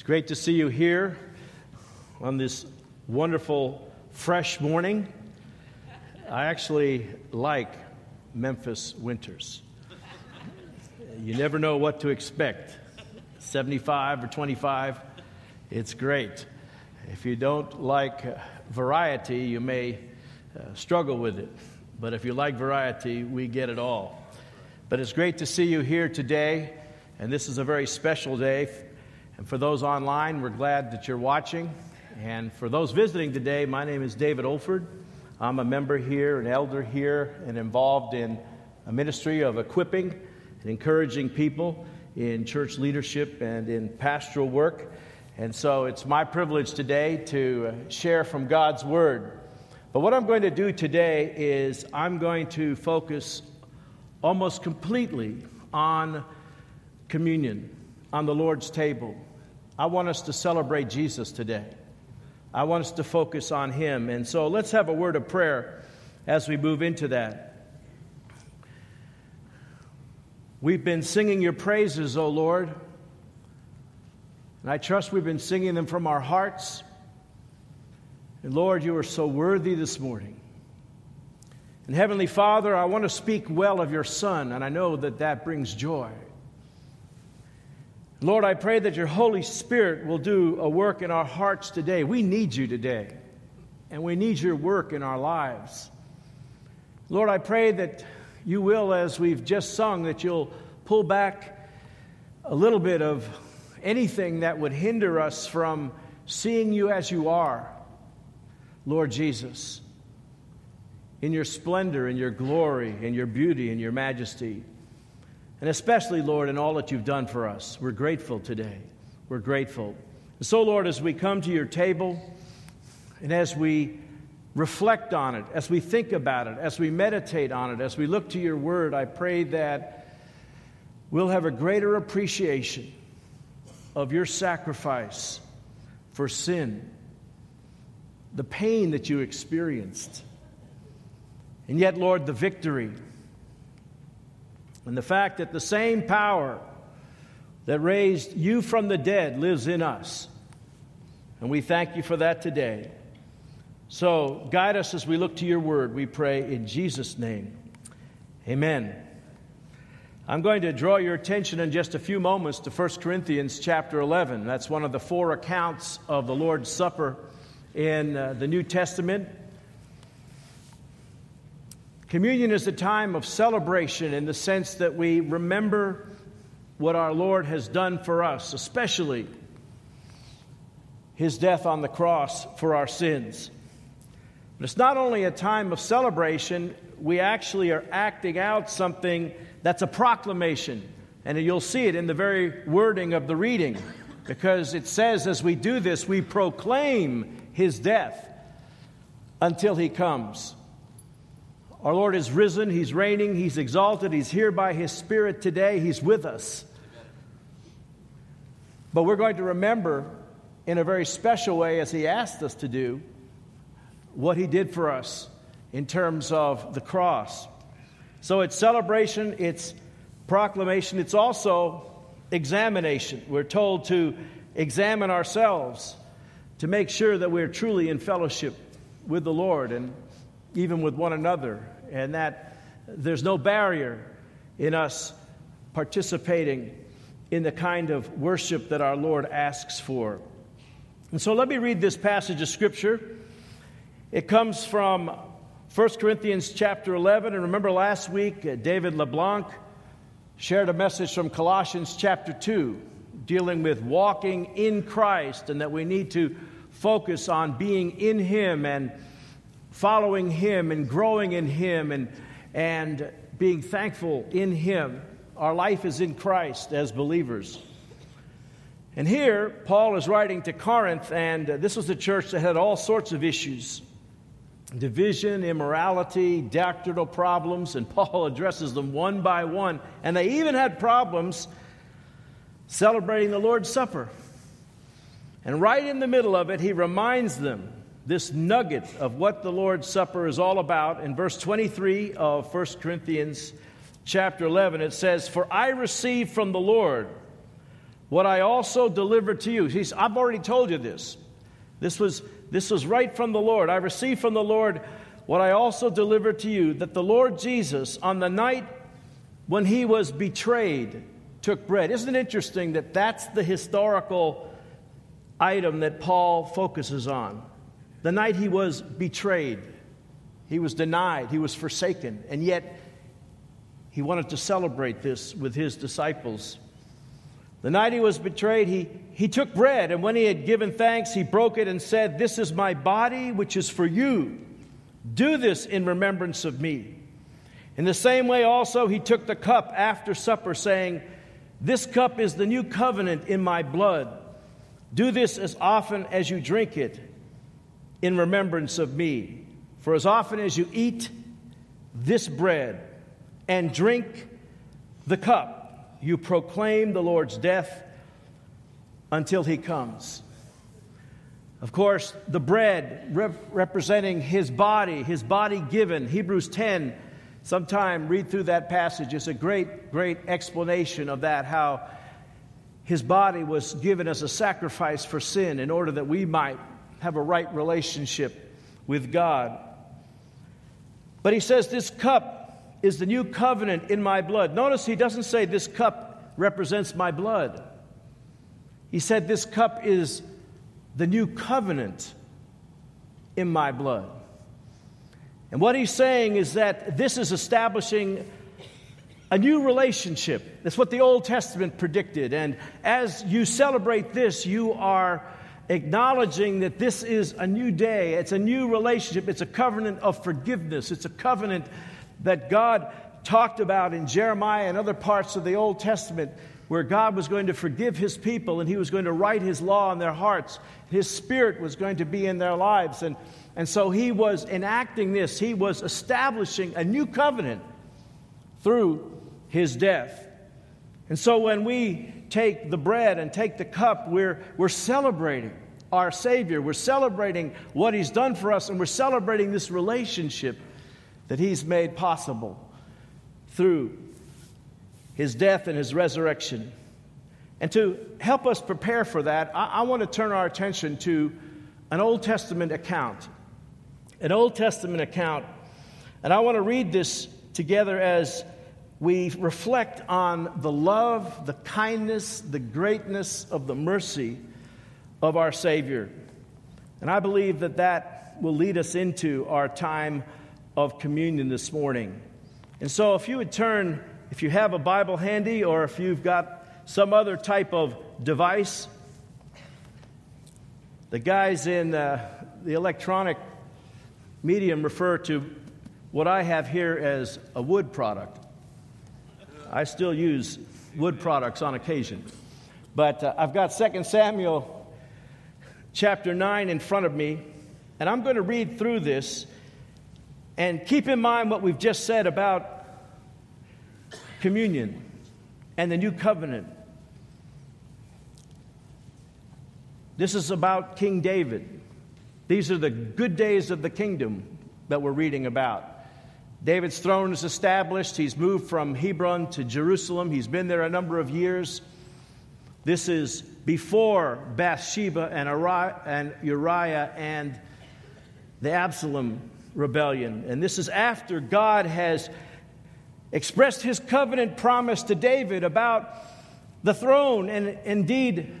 It's great to see you here on this wonderful, fresh morning. I actually like Memphis winters. You never know what to expect 75 or 25, it's great. If you don't like variety, you may uh, struggle with it. But if you like variety, we get it all. But it's great to see you here today, and this is a very special day. And for those online, we're glad that you're watching. And for those visiting today, my name is David Olford. I'm a member here, an elder here, and involved in a ministry of equipping and encouraging people in church leadership and in pastoral work. And so it's my privilege today to share from God's Word. But what I'm going to do today is I'm going to focus almost completely on communion, on the Lord's table. I want us to celebrate Jesus today. I want us to focus on Him. And so let's have a word of prayer as we move into that. We've been singing your praises, O Lord. And I trust we've been singing them from our hearts. And Lord, you are so worthy this morning. And Heavenly Father, I want to speak well of your Son, and I know that that brings joy. Lord, I pray that your Holy Spirit will do a work in our hearts today. We need you today, and we need your work in our lives. Lord, I pray that you will, as we've just sung, that you'll pull back a little bit of anything that would hinder us from seeing you as you are, Lord Jesus, in your splendor, in your glory, in your beauty, in your majesty. And especially, Lord, in all that you've done for us. We're grateful today. We're grateful. And so, Lord, as we come to your table and as we reflect on it, as we think about it, as we meditate on it, as we look to your word, I pray that we'll have a greater appreciation of your sacrifice for sin, the pain that you experienced, and yet, Lord, the victory, and the fact that the same power that raised you from the dead lives in us. And we thank you for that today. So, guide us as we look to your word, we pray in Jesus' name. Amen. I'm going to draw your attention in just a few moments to 1 Corinthians chapter 11. That's one of the four accounts of the Lord's Supper in uh, the New Testament. Communion is a time of celebration in the sense that we remember what our Lord has done for us, especially his death on the cross for our sins. But it's not only a time of celebration, we actually are acting out something that's a proclamation. And you'll see it in the very wording of the reading, because it says, as we do this, we proclaim his death until he comes. Our Lord is risen, he's reigning, he's exalted, he's here by his Spirit today, he's with us. But we're going to remember in a very special way, as he asked us to do, what he did for us in terms of the cross. So it's celebration, it's proclamation, it's also examination. We're told to examine ourselves to make sure that we're truly in fellowship with the Lord and even with one another, and that there's no barrier in us participating in the kind of worship that our Lord asks for. And so let me read this passage of Scripture it comes from 1 Corinthians chapter 11. And remember last week, uh, David LeBlanc shared a message from Colossians chapter 2 dealing with walking in Christ and that we need to focus on being in Him and following Him and growing in Him and, and being thankful in Him. Our life is in Christ as believers. And here, Paul is writing to Corinth, and uh, this was a church that had all sorts of issues division, immorality, doctrinal problems, and Paul addresses them one by one. And they even had problems celebrating the Lord's Supper. And right in the middle of it, he reminds them this nugget of what the Lord's Supper is all about. In verse 23 of 1 Corinthians chapter 11, it says, For I received from the Lord what I also delivered to you. He's, I've already told you this. This was, this was right from the Lord. I received from the Lord what I also delivered to you that the Lord Jesus, on the night when he was betrayed, took bread. Isn't it interesting that that's the historical item that Paul focuses on? The night he was betrayed, he was denied, he was forsaken, and yet he wanted to celebrate this with his disciples. The night he was betrayed, he, he took bread, and when he had given thanks, he broke it and said, This is my body, which is for you. Do this in remembrance of me. In the same way, also, he took the cup after supper, saying, This cup is the new covenant in my blood. Do this as often as you drink it in remembrance of me. For as often as you eat this bread and drink the cup, you proclaim the Lord's death until he comes. Of course, the bread rep- representing his body, his body given. Hebrews 10, sometime read through that passage. It's a great, great explanation of that, how his body was given as a sacrifice for sin in order that we might have a right relationship with God. But he says, This cup is the new covenant in my blood. Notice he doesn't say, This cup represents my blood. He said, This cup is the new covenant in my blood. And what he's saying is that this is establishing a new relationship. That's what the Old Testament predicted. And as you celebrate this, you are acknowledging that this is a new day. It's a new relationship. It's a covenant of forgiveness. It's a covenant that God talked about in Jeremiah and other parts of the Old Testament where God was going to forgive his people and he was going to write his law in their hearts. His spirit was going to be in their lives. And, and so he was enacting this, he was establishing a new covenant through his death. And so when we take the bread and take the cup, we're, we're celebrating our Savior. We're celebrating what He's done for us, and we're celebrating this relationship that He's made possible through his death and his resurrection. And to help us prepare for that, I, I want to turn our attention to an Old Testament account. An Old Testament account. And I want to read this together as we reflect on the love, the kindness, the greatness of the mercy of our Savior. And I believe that that will lead us into our time of communion this morning. And so, if you would turn if you have a Bible handy or if you've got some other type of device, the guys in uh, the electronic medium refer to what I have here as a wood product. I still use wood products on occasion. But uh, I've got 2 Samuel chapter 9 in front of me, and I'm going to read through this. And keep in mind what we've just said about communion and the new covenant. This is about King David. These are the good days of the kingdom that we're reading about. David's throne is established. He's moved from Hebron to Jerusalem. He's been there a number of years. This is before Bathsheba and Uriah and the Absalom rebellion. And this is after God has expressed his covenant promise to David about the throne. And indeed,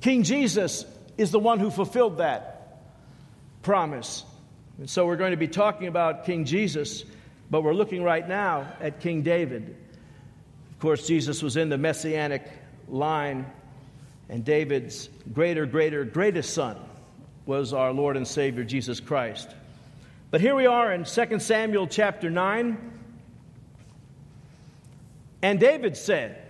King Jesus is the one who fulfilled that promise. And so we're going to be talking about King Jesus, but we're looking right now at King David. Of course, Jesus was in the messianic line, and David's greater, greater, greatest son was our Lord and Savior Jesus Christ. But here we are in 2 Samuel chapter 9. And David said,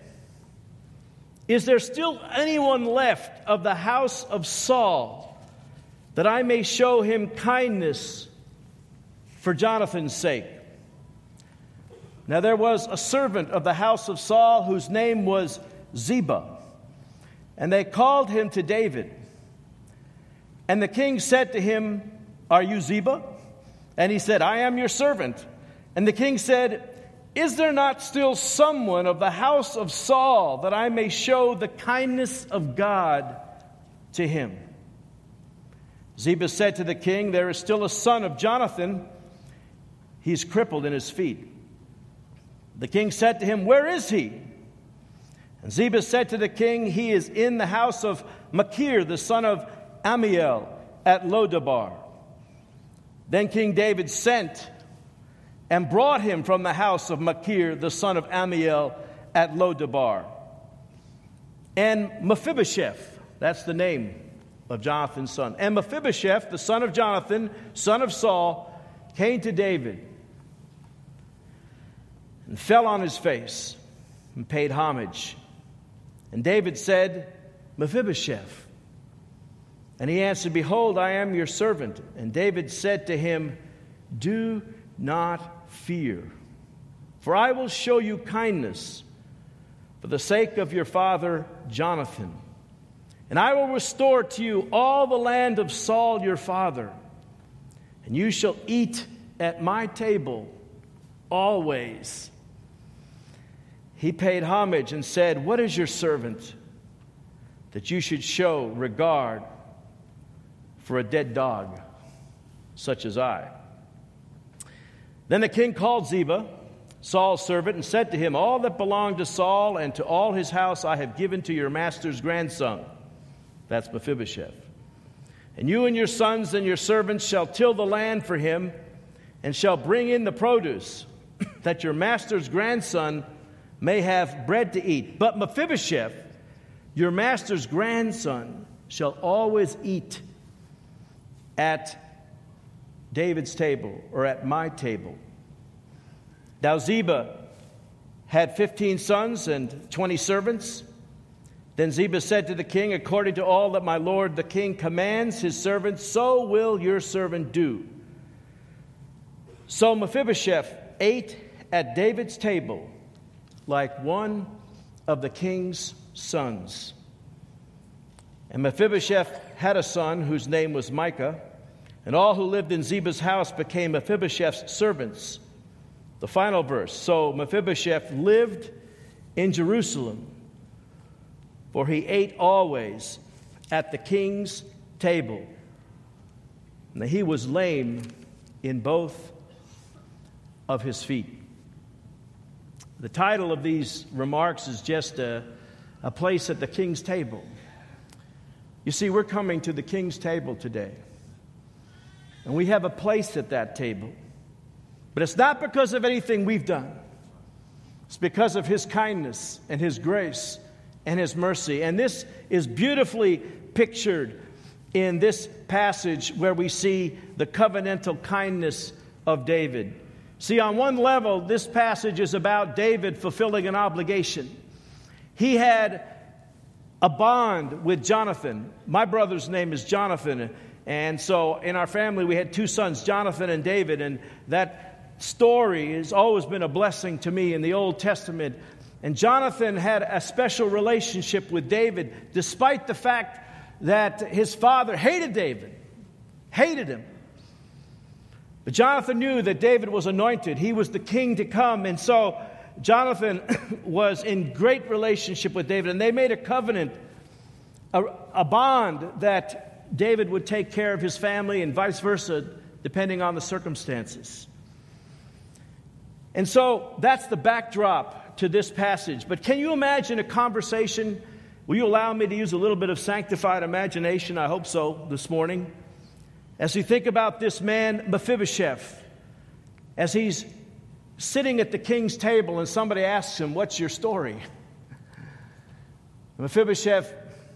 Is there still anyone left of the house of Saul that I may show him kindness for Jonathan's sake? Now there was a servant of the house of Saul whose name was Ziba, and they called him to David. And the king said to him, Are you Ziba? And he said, I am your servant. And the king said, Is there not still someone of the house of Saul that I may show the kindness of God to him? Ziba said to the king, There is still a son of Jonathan. He's crippled in his feet. The king said to him, Where is he? And Ziba said to the king, He is in the house of Machir, the son of Ammiel, at Lo-debar. Then King David sent and brought him from the house of Machir, the son of Ammiel, at Lo-debar. And Mephibosheth, that's the name of Jonathan's son. And Mephibosheth, the son of Jonathan, son of Saul, came to David and fell on his face and paid homage. And David said, Mephibosheth. And he answered, Behold, I am your servant. And David said to him, Do not fear, for I will show you kindness for the sake of your father Jonathan. And I will restore to you all the land of Saul your father, and you shall eat at my table always. He paid homage and said, What is your servant that you should show regard for a dead dog such as I? Then the king called Ziba, Saul's servant, and said to him, All that belonged to Saul and to all his house I have given to your master's grandson. That's Mephibosheth. And you and your sons and your servants shall till the land for him and shall bring in the produce, that your master's grandson may have bread to eat. But Mephibosheth, your master's grandson, shall always eat at David's table or at my table. Now Ziba had 15 sons and 20 servants. Then Ziba said to the king, According to all that my lord the king commands his servants, so will your servant do. So Mephibosheth ate at David's table like one of the king's sons. And Mephibosheth had a son whose name was Micah, and all who lived in Ziba's house became Mephibosheth's servants. The final verse So Mephibosheth lived in Jerusalem, for he ate always at the king's table. And he was lame in both of his feet. The title of these remarks is just a, a place at the king's table. You see, we're coming to the king's table today, and we have a place at that table. But it's not because of anything we've done, it's because of his kindness and his grace and his mercy. And this is beautifully pictured in this passage where we see the covenantal kindness of David. See, on one level, this passage is about David fulfilling an obligation. He had a bond with Jonathan. My brother's name is Jonathan. And so in our family, we had two sons, Jonathan and David. And that story has always been a blessing to me in the Old Testament. And Jonathan had a special relationship with David, despite the fact that his father hated David, hated him. But Jonathan knew that David was anointed, he was the king to come. And so Jonathan was in great relationship with David, and they made a covenant, a, a bond that David would take care of his family and vice versa, depending on the circumstances. And so that's the backdrop to this passage. But can you imagine a conversation? Will you allow me to use a little bit of sanctified imagination? I hope so this morning. As we think about this man, Mephibosheth, as he's sitting at the king's table and somebody asks him, What's your story? Mephibosheth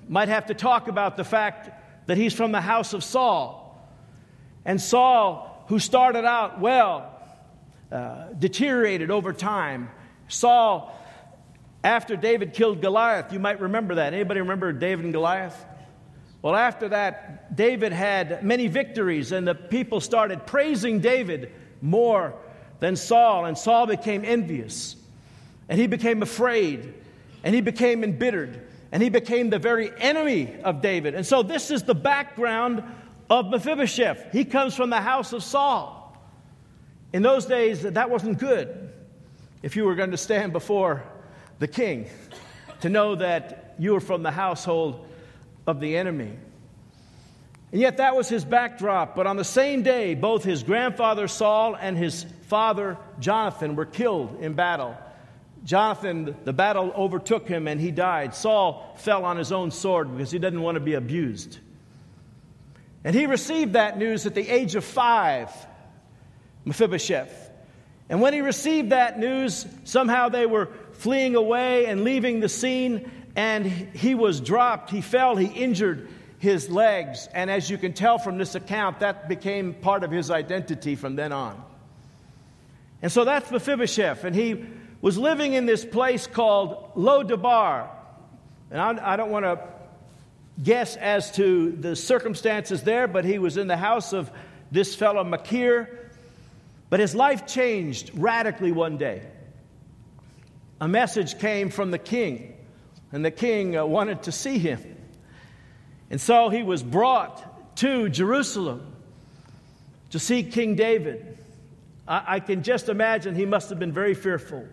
might have to talk about the fact that he's from the house of Saul. And Saul, who started out well, uh, deteriorated over time. Saul, after David killed Goliath, you might remember that. Anybody remember David and Goliath? Well, after that, David had many victories, and the people started praising David more than Saul, and Saul became envious, and he became afraid, and he became embittered, and he became the very enemy of David. And so, this is the background of Mephibosheth. He comes from the house of Saul. In those days, that wasn't good. if you were going to stand before the king, to know that you were from the household of the enemy. And yet, that was his backdrop. But on the same day, both his grandfather Saul and his father Jonathan were killed in battle. Jonathan, the battle overtook him and he died. Saul fell on his own sword because he didn't want to be abused. And he received that news at the age of five, Mephibosheth. And when he received that news, somehow they were fleeing away and leaving the scene, and he was dropped. He fell, he injured his legs. And as you can tell from this account, that became part of his identity from then on. And so that's Mephibosheth. And he was living in this place called Lo-debar. And I, I don't want to guess as to the circumstances there, but he was in the house of this fellow Machir. But his life changed radically one day. A message came from the king, and the king uh, wanted to see him. And so he was brought to Jerusalem to see King David. I, I can just imagine he must have been very fearful.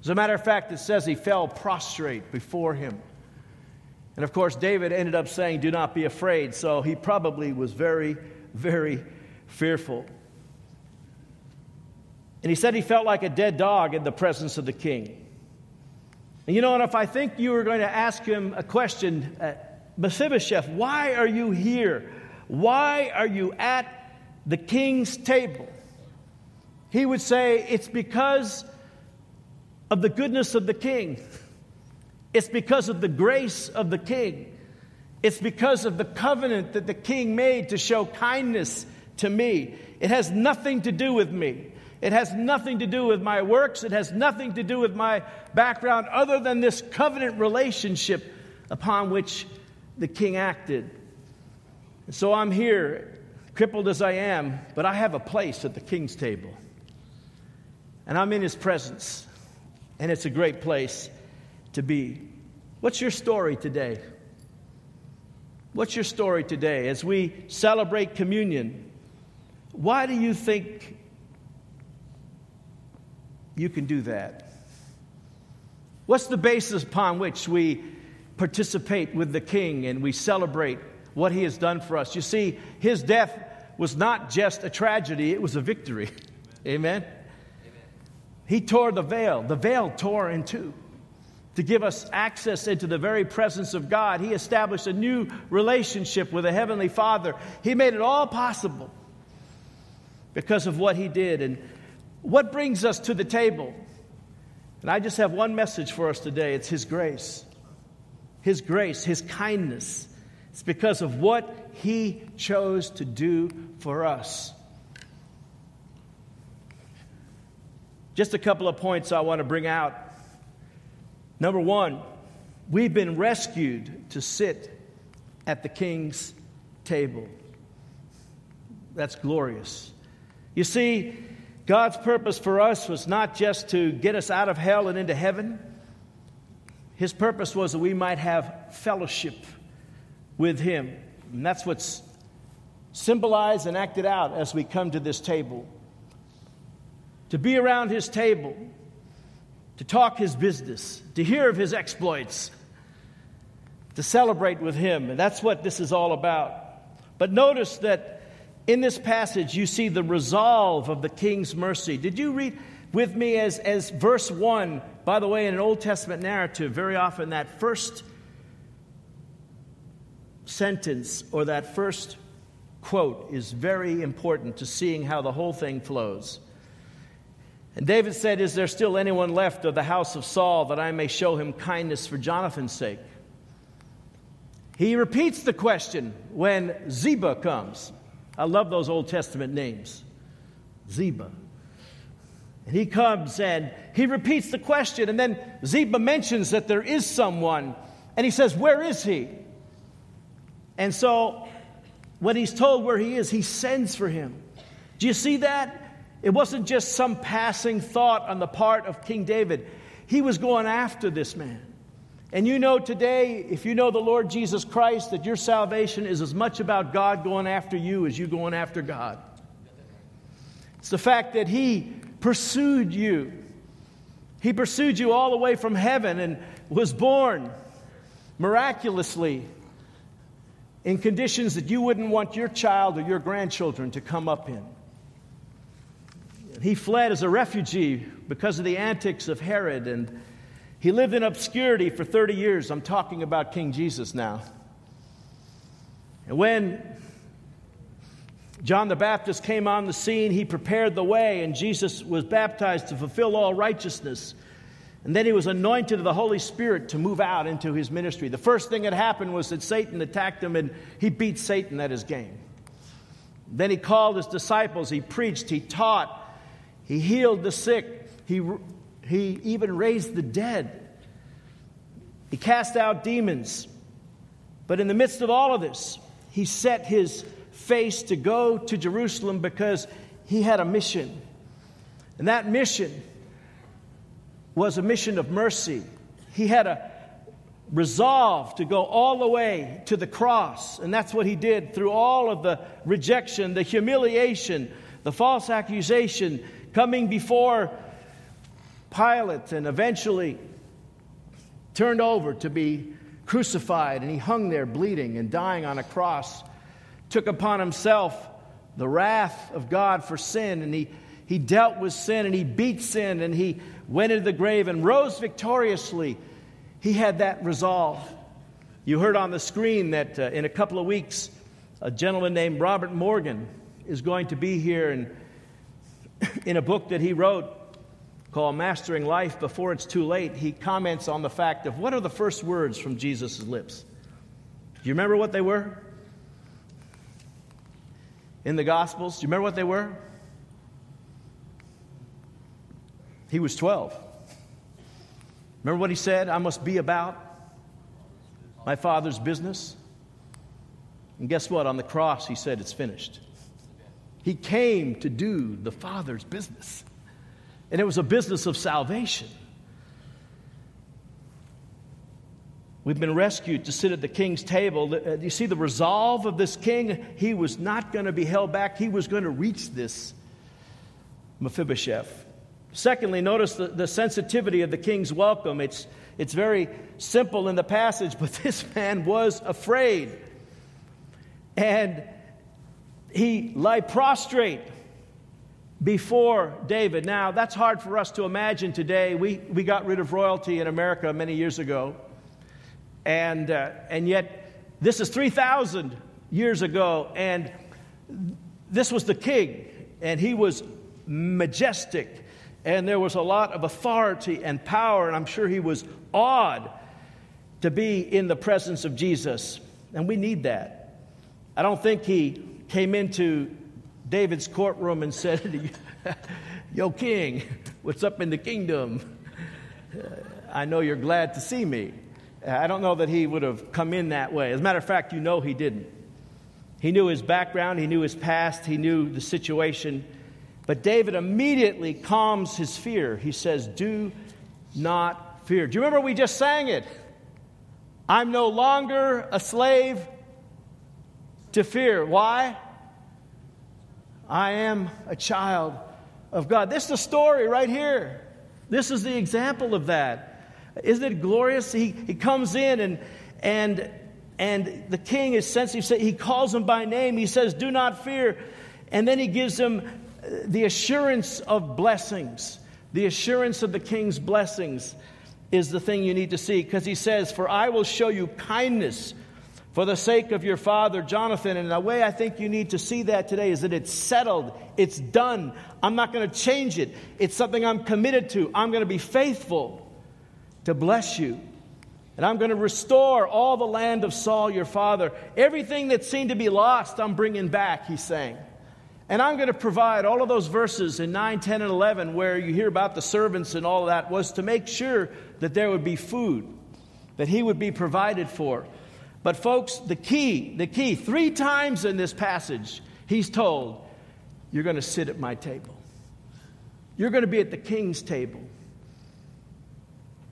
As a matter of fact, it says he fell prostrate before him. And of course, David ended up saying, Do not be afraid. So he probably was very, very fearful. And he said he felt like a dead dog in the presence of the king. And you know, and if I think you were going to ask him a question, uh, why are you here? Why are you at the king's table? He would say, It's because of the goodness of the king, it's because of the grace of the king, it's because of the covenant that the king made to show kindness to me. It has nothing to do with me. It has nothing to do with my works. It has nothing to do with my background other than this covenant relationship upon which the king acted. And so I'm here, crippled as I am, but I have a place at the king's table. And I'm in his presence. And it's a great place to be. What's your story today? What's your story today as we celebrate communion? Why do you think you can do that? What's the basis upon which we participate with the King and we celebrate what he has done for us. You see, his death was not just a tragedy, it was a victory. Amen? Amen? He tore the veil, the veil tore in two. To give us access into the very presence of God, He established a new relationship with a Heavenly Father. He made it all possible because of what He did. And what brings us to the table? And I just have one message for us today it's His grace. His grace, His kindness. It's because of what He chose to do for us. Just a couple of points I want to bring out. Number one, we've been rescued to sit at the King's table. That's glorious. You see, God's purpose for us was not just to get us out of hell and into heaven. His purpose was that we might have fellowship with Him. And that's what's symbolized and acted out as we come to this table. To be around His table, to talk His business, to hear of His exploits, to celebrate with Him. And that's what this is all about. But notice that in this passage, you see the resolve of the king's mercy. Did you read with me as, as verse 1 by the way, in an Old Testament narrative, very often that first sentence or that first quote is very important to seeing how the whole thing flows. And David said, Is there still anyone left of the house of Saul that I may show him kindness for Jonathan's sake? He repeats the question when Ziba comes. I love those Old Testament names. Ziba. And he comes and he repeats the question, and then Ziba mentions that there is someone, and he says, Where is he? And so when he's told where he is, he sends for him. Do you see that? It wasn't just some passing thought on the part of King David, he was going after this man. And you know today, if you know the Lord Jesus Christ, that your salvation is as much about God going after you as you going after God. It's the fact that He pursued you. He pursued you all the way from heaven and was born miraculously in conditions that you wouldn't want your child or your grandchildren to come up in. He fled as a refugee because of the antics of Herod, and he lived in obscurity for 30 years. I'm talking about King Jesus now. And when John the Baptist came on the scene, he prepared the way, and Jesus was baptized to fulfill all righteousness. And then he was anointed of the Holy Spirit to move out into his ministry. The first thing that happened was that Satan attacked him, and he beat Satan at his game. Then he called his disciples, he preached, he taught, he healed the sick, he, he even raised the dead, he cast out demons. But in the midst of all of this, he set his face to go to Jerusalem because he had a mission. And that mission was a mission of mercy. He had a resolve to go all the way to the cross. And that's what he did through all of the rejection, the humiliation, the false accusation, coming before Pilate, and eventually turned over to be crucified. And he hung there bleeding and dying on a cross took upon himself the wrath of God for sin, and he, he dealt with sin, and he beat sin, and he went into the grave and rose victoriously. He had that resolve. You heard on the screen that uh, in a couple of weeks, a gentleman named Robert Morgan is going to be here, and in a book that he wrote called Mastering Life Before It's Too Late, he comments on the fact of what are the first words from Jesus' lips. Do you remember what they were? in the Gospels. Do you remember what they were? He was 12. Remember what he said? I must be about my Father's business. And guess what? On the cross, he said, It's finished. He came to do the Father's business. And it was a business of salvation. We've been rescued to sit at the king's table. Uh, you see the resolve of this king? He was not going to be held back, he was going to reach this Mephibosheth. Secondly, notice the, the sensitivity of the king's welcome. It's, it's very simple in the passage, but this man was afraid. And he lay prostrate before David. Now, that's hard for us to imagine today. We, we got rid of royalty in America many years ago. And, uh, and yet, this is 3,000 years ago, and this was the king, and he was majestic, and there was a lot of authority and power, and I'm sure he was awed to be in the presence of Jesus. And we need that. I don't think he came into David's courtroom and said, Yo, king, what's up in the kingdom? Uh, I know you're glad to see me. I don't know that he would have come in that way. As a matter of fact, you know he didn't. He knew his background, he knew his past, he knew the situation. But David immediately calms his fear. He says, Do not fear. Do you remember we just sang it? I'm no longer a slave to fear. Why? I am a child of God. This is the story right here. This is the example of that. Isn't it glorious? He, he comes in and, and, and the king is sensitive. He calls him by name. He says, Do not fear. And then he gives him uh, the assurance of blessings. The assurance of the king's blessings is the thing you need to see because he says, For I will show you kindness for the sake of your father Jonathan. And the way I think you need to see that today is that it's settled, it's done. I'm not going to change it. It's something I'm committed to. I'm going to be faithful to bless you. And I'm going to restore all the land of Saul, your father. Everything that seemed to be lost, I'm bringing back, he's saying. And I'm going to provide all of those verses in 9, 10, and 11 where you hear about the servants and all that was to make sure that there would be food, that he would be provided for. But, folks, the key, the key, three times in this passage, he's told, You're going to sit at my table. You're going to be at the king's table.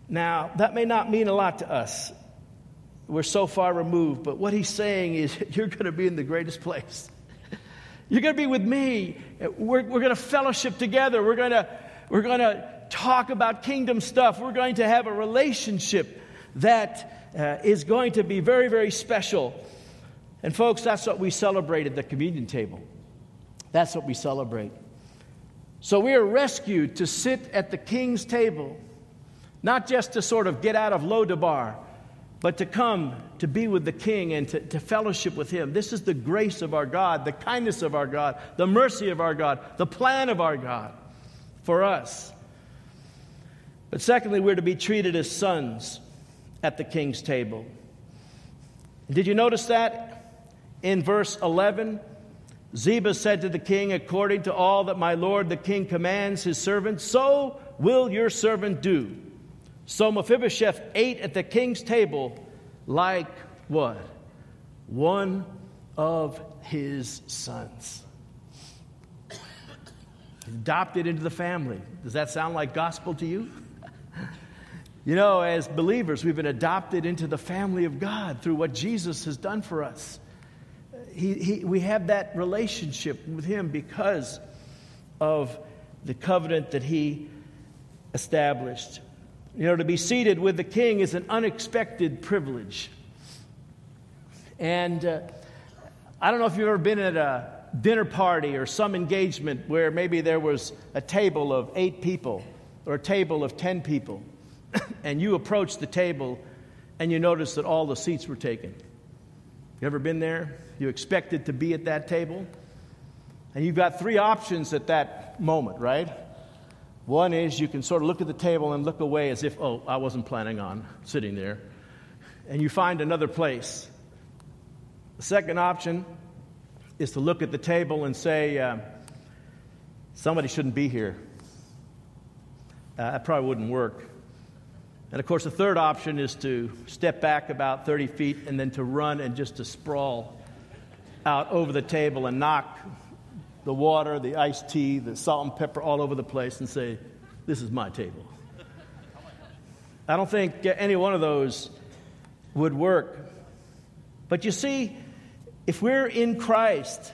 Now, that may not mean a lot to us. We're so far removed, but what he's saying is, you're going to be in the greatest place. You're going to be with me. We're, we're going to fellowship together. We're going to, we're going to talk about kingdom stuff. We're going to have a relationship that uh, is going to be very, very special. And, folks, that's what we celebrate at the communion table. That's what we celebrate. So, we are rescued to sit at the king's table, not just to sort of get out of Lo-debar, but to come to be with the king and to, to fellowship with him. This is the grace of our God, the kindness of our God, the mercy of our God, the plan of our God for us. But secondly, we're to be treated as sons at the king's table. Did you notice that in verse 11? Ziba said to the king, According to all that my lord the king commands his servant, so will your servant do. So Mephibosheth ate at the king's table like what? One of his sons. Adopted into the family. Does that sound like gospel to you? You know, as believers, we've been adopted into the family of God through what Jesus has done for us. He, he, we have that relationship with Him because of the covenant that He established. You know, to be seated with the king is an unexpected privilege. And uh, I don't know if you've ever been at a dinner party or some engagement where maybe there was a table of eight people or a table of ten people, and you approach the table and you notice that all the seats were taken. You ever been there? You expected to be at that table? And you've got three options at that moment, right? One is you can sort of look at the table and look away as if, oh, I wasn't planning on sitting there. And you find another place. The second option is to look at the table and say, uh, somebody shouldn't be here. Uh, that probably wouldn't work. And of course, the third option is to step back about 30 feet and then to run and just to sprawl out over the table and knock the water, the iced tea, the salt and pepper all over the place and say, This is my table. I don't think any one of those would work. But you see, if we're in Christ,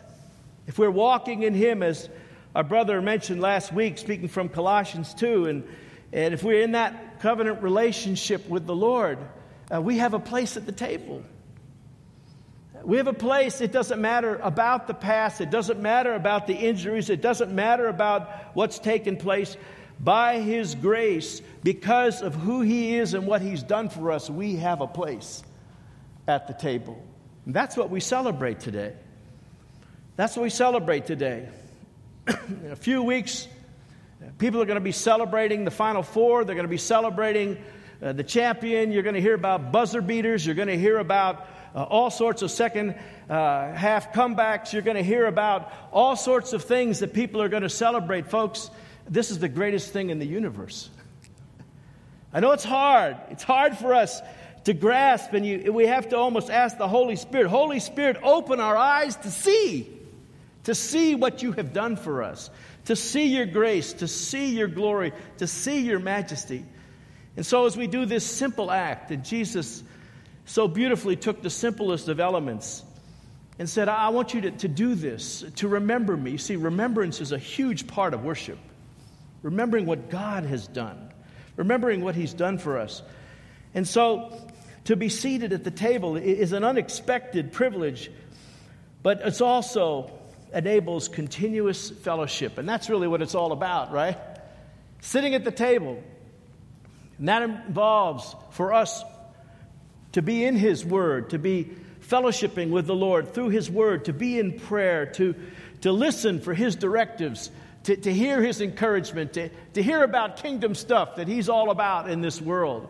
if we're walking in Him, as our brother mentioned last week, speaking from Colossians 2, and, and if we're in that covenant relationship with the Lord, uh, we have a place at the table. We have a place, it doesn't matter about the past, it doesn't matter about the injuries, it doesn't matter about what's taken place. By His grace, because of who He is and what He's done for us, we have a place at the table. And that's what we celebrate today. That's what we celebrate today. In a few weeks, people are going to be celebrating the Final Four. They're going to be celebrating uh, the champion. You're going to hear about buzzer beaters. You're going to hear about uh, all sorts of second uh, half comebacks. You're going to hear about all sorts of things that people are going to celebrate. Folks, this is the greatest thing in the universe. I know it's hard. It's hard for us to grasp, and you, we have to almost ask the Holy Spirit Holy Spirit, open our eyes to see, to see what you have done for us, to see your grace, to see your glory, to see your majesty. And so, as we do this simple act, and Jesus so beautifully took the simplest of elements and said, I want you to, to do this, to remember me. See, remembrance is a huge part of worship. Remembering what God has done, remembering what He's done for us. And so, to be seated at the table is an unexpected privilege, but it's also enables continuous fellowship. And that's really what it's all about, right? Sitting at the table. And that involves for us to be in His Word, to be fellowshipping with the Lord through His Word, to be in prayer, to, to listen for His directives, to, to hear His encouragement, to, to hear about kingdom stuff that He's all about in this world.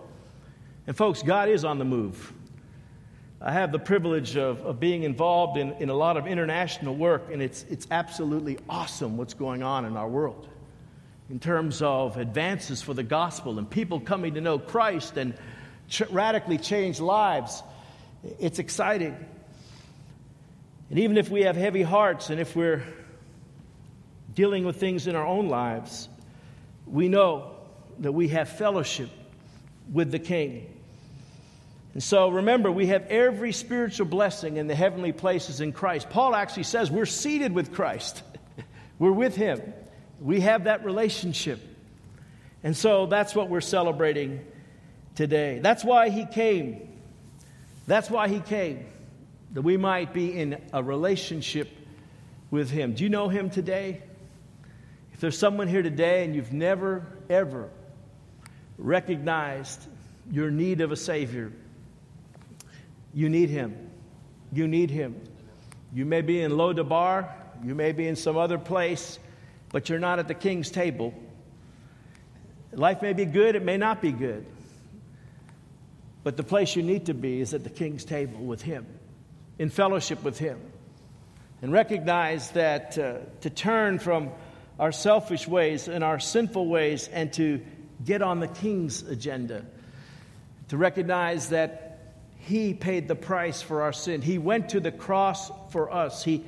And, folks, God is on the move. I have the privilege of, of being involved in, in a lot of international work, and it's, it's absolutely awesome what's going on in our world in terms of advances for the gospel and people coming to know Christ and ch- radically change lives. It's exciting. And even if we have heavy hearts and if we're dealing with things in our own lives, we know that we have fellowship with the King. And so remember, we have every spiritual blessing in the heavenly places in Christ. Paul actually says we're seated with Christ, we're with Him. We have that relationship. And so that's what we're celebrating today. That's why he came. That's why he came, that we might be in a relationship with him. Do you know him today? If there's someone here today and you've never, ever recognized your need of a Savior, you need him. You need him. You may be in Lo-debar, you may be in some other place, but you're not at the king's table. Life may be good, it may not be good. But the place you need to be is at the king's table with him, in fellowship with him. And recognize that uh, to turn from our selfish ways and our sinful ways and to get on the king's agenda. To recognize that he paid the price for our sin. He went to the cross for us. He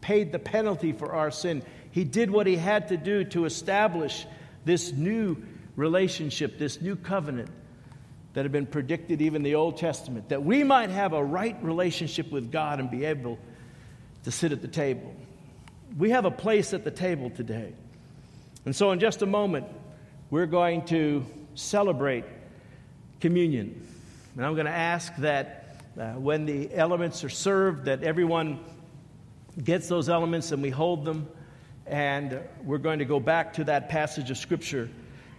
paid the penalty for our sin. He did what he had to do to establish this new relationship, this new covenant that had been predicted even the Old Testament, that we might have a right relationship with God and be able to sit at the table. We have a place at the table today. And so, in just a moment, we're going to celebrate communion. And I'm going to ask that uh, when the elements are served, that everyone gets those elements and we hold them. And we're going to go back to that passage of Scripture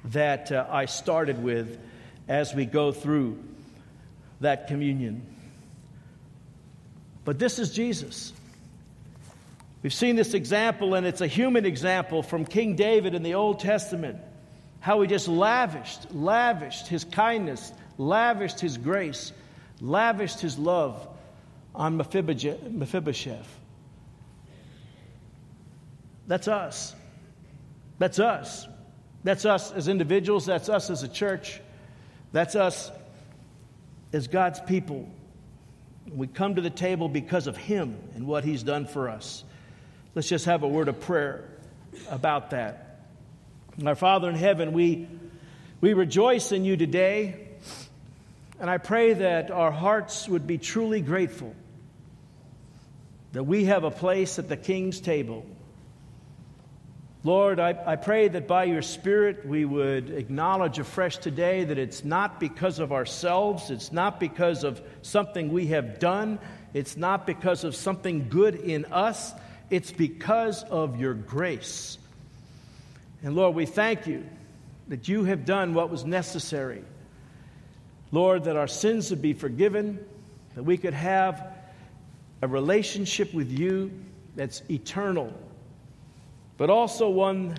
that uh, I started with as we go through that communion. But this is Jesus. We've seen this example, and it's a human example from King David in the Old Testament. How he just lavished, lavished his kindness, lavished his grace, lavished his love on Mephibosheth. That's us. That's us. That's us as individuals. That's us as a church. That's us as God's people. We come to the table because of Him and what He's done for us. Let's just have a word of prayer about that. Our Father in heaven, we, we rejoice in you today, and I pray that our hearts would be truly grateful that we have a place at the King's table. Lord, I, I pray that by your Spirit we would acknowledge afresh today that it's not because of ourselves, it's not because of something we have done, it's not because of something good in us it's because of your grace. And Lord, we thank you that you have done what was necessary. Lord, that our sins would be forgiven, that we could have a relationship with you that's eternal, but also one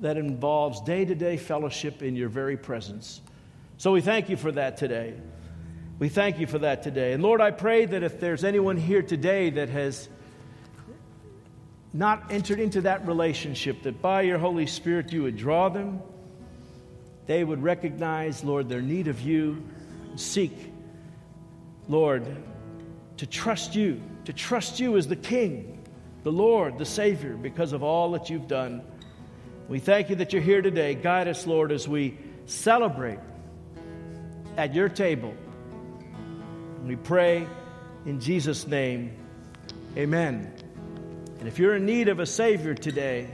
that involves day to day fellowship in your very presence. So we thank you for that today. We thank you for that today. And Lord, I pray that if there's anyone here today that has not entered into that relationship, that by your Holy Spirit you would draw them. They would recognize, Lord, their need of you. Seek, Lord, to trust you, to trust you as the King, the Lord, the Savior, because of all that you've done. We thank you that you're here today. Guide us, Lord, as we celebrate at your table. We pray in Jesus' name. Amen. And if you're in need of a Savior today,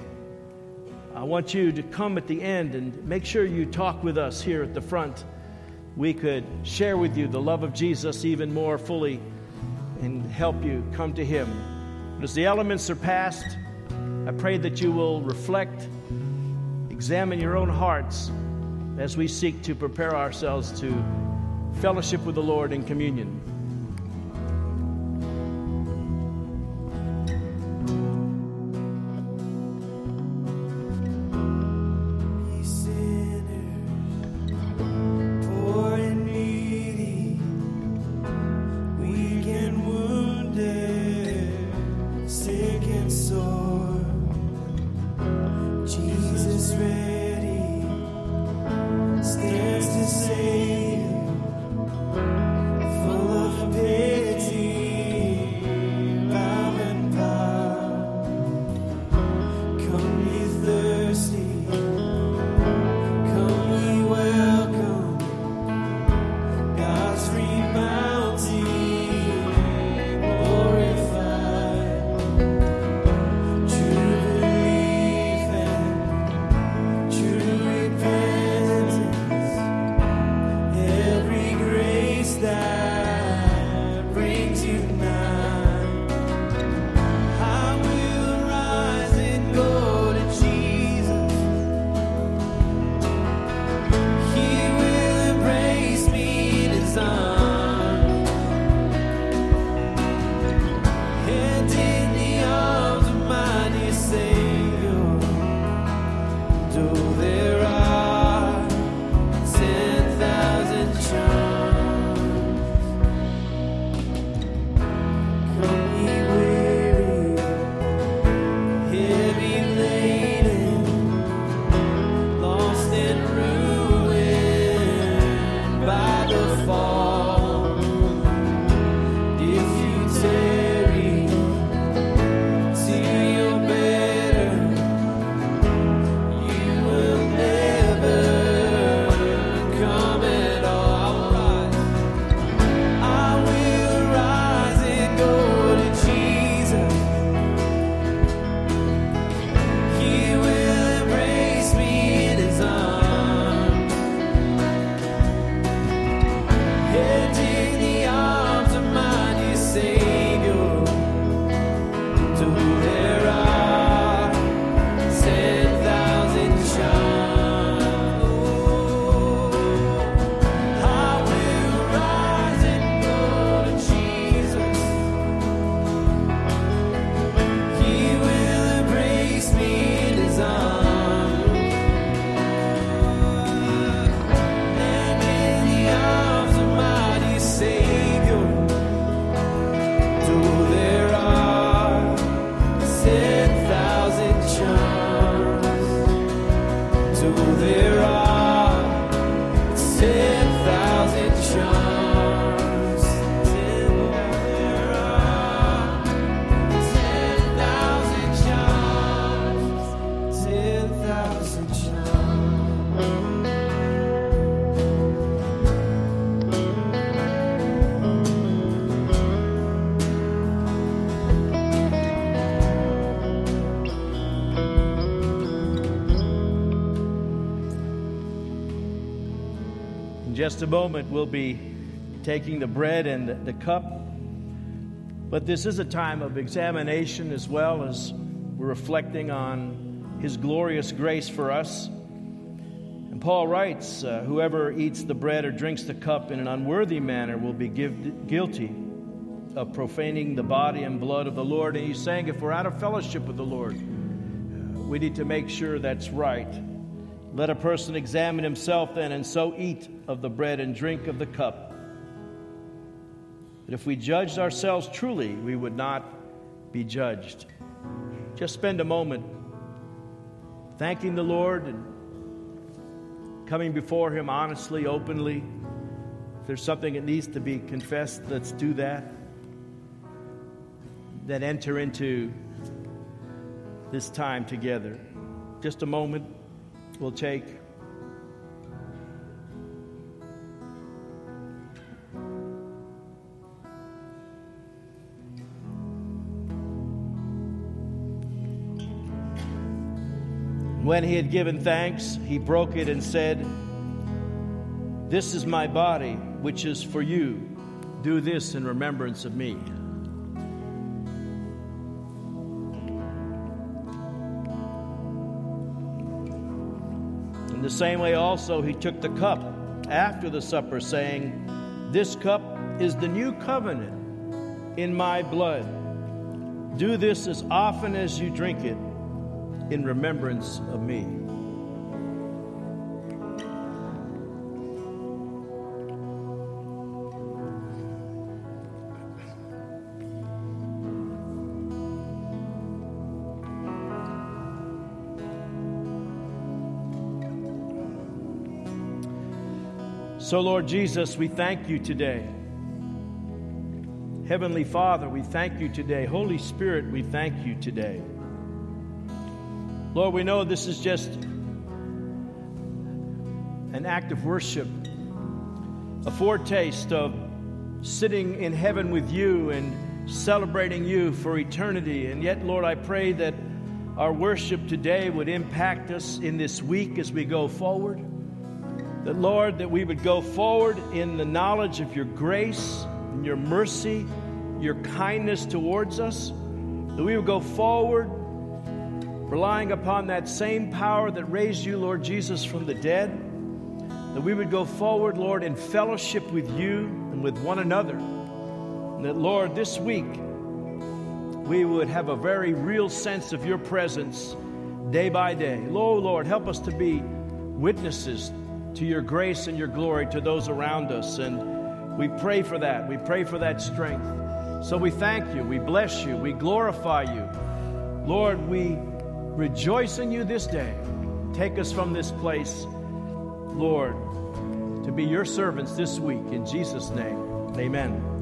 I want you to come at the end and make sure you talk with us here at the front. We could share with you the love of Jesus even more fully and help you come to Him. As the elements are passed, I pray that you will reflect, examine your own hearts as we seek to prepare ourselves to fellowship with the Lord in communion. Just a moment, we'll be taking the bread and the cup. But this is a time of examination as well as we're reflecting on His glorious grace for us. And Paul writes uh, Whoever eats the bread or drinks the cup in an unworthy manner will be give, guilty of profaning the body and blood of the Lord. And he's saying if we're out of fellowship with the Lord, we need to make sure that's right. Let a person examine himself then, and so eat of the bread and drink of the cup. But if we judged ourselves truly, we would not be judged. Just spend a moment thanking the Lord and coming before Him honestly, openly. If there's something that needs to be confessed, let's do that. Then enter into this time together. Just a moment we'll take. When he had given thanks, he broke it and said, This is my body, which is for you. Do this in remembrance of me. In the same way, also, he took the cup after the supper, saying, This cup is the new covenant in my blood. Do this as often as you drink it in remembrance of me. So, Lord Jesus, we thank you today. Heavenly Father, we thank you today. Holy Spirit, we thank you today. Lord, we know this is just an act of worship, a foretaste of sitting in heaven with you and celebrating you for eternity. And yet, Lord, I pray that our worship today would impact us in this week as we go forward. That, Lord, that we would go forward in the knowledge of your grace and your mercy, your kindness towards us. That we would go forward relying upon that same power that raised you, Lord Jesus, from the dead, that we would go forward, Lord, in fellowship with you and with one another. And that, Lord, this week we would have a very real sense of your presence day by day. Lord, Lord, help us to be witnesses to your grace and your glory to those around us. And we pray for that. We pray for that strength. So we thank you. We bless you. We glorify you. Lord, we rejoice in you this day. Take us from this place, Lord, to be your servants this week. In Jesus' name, amen.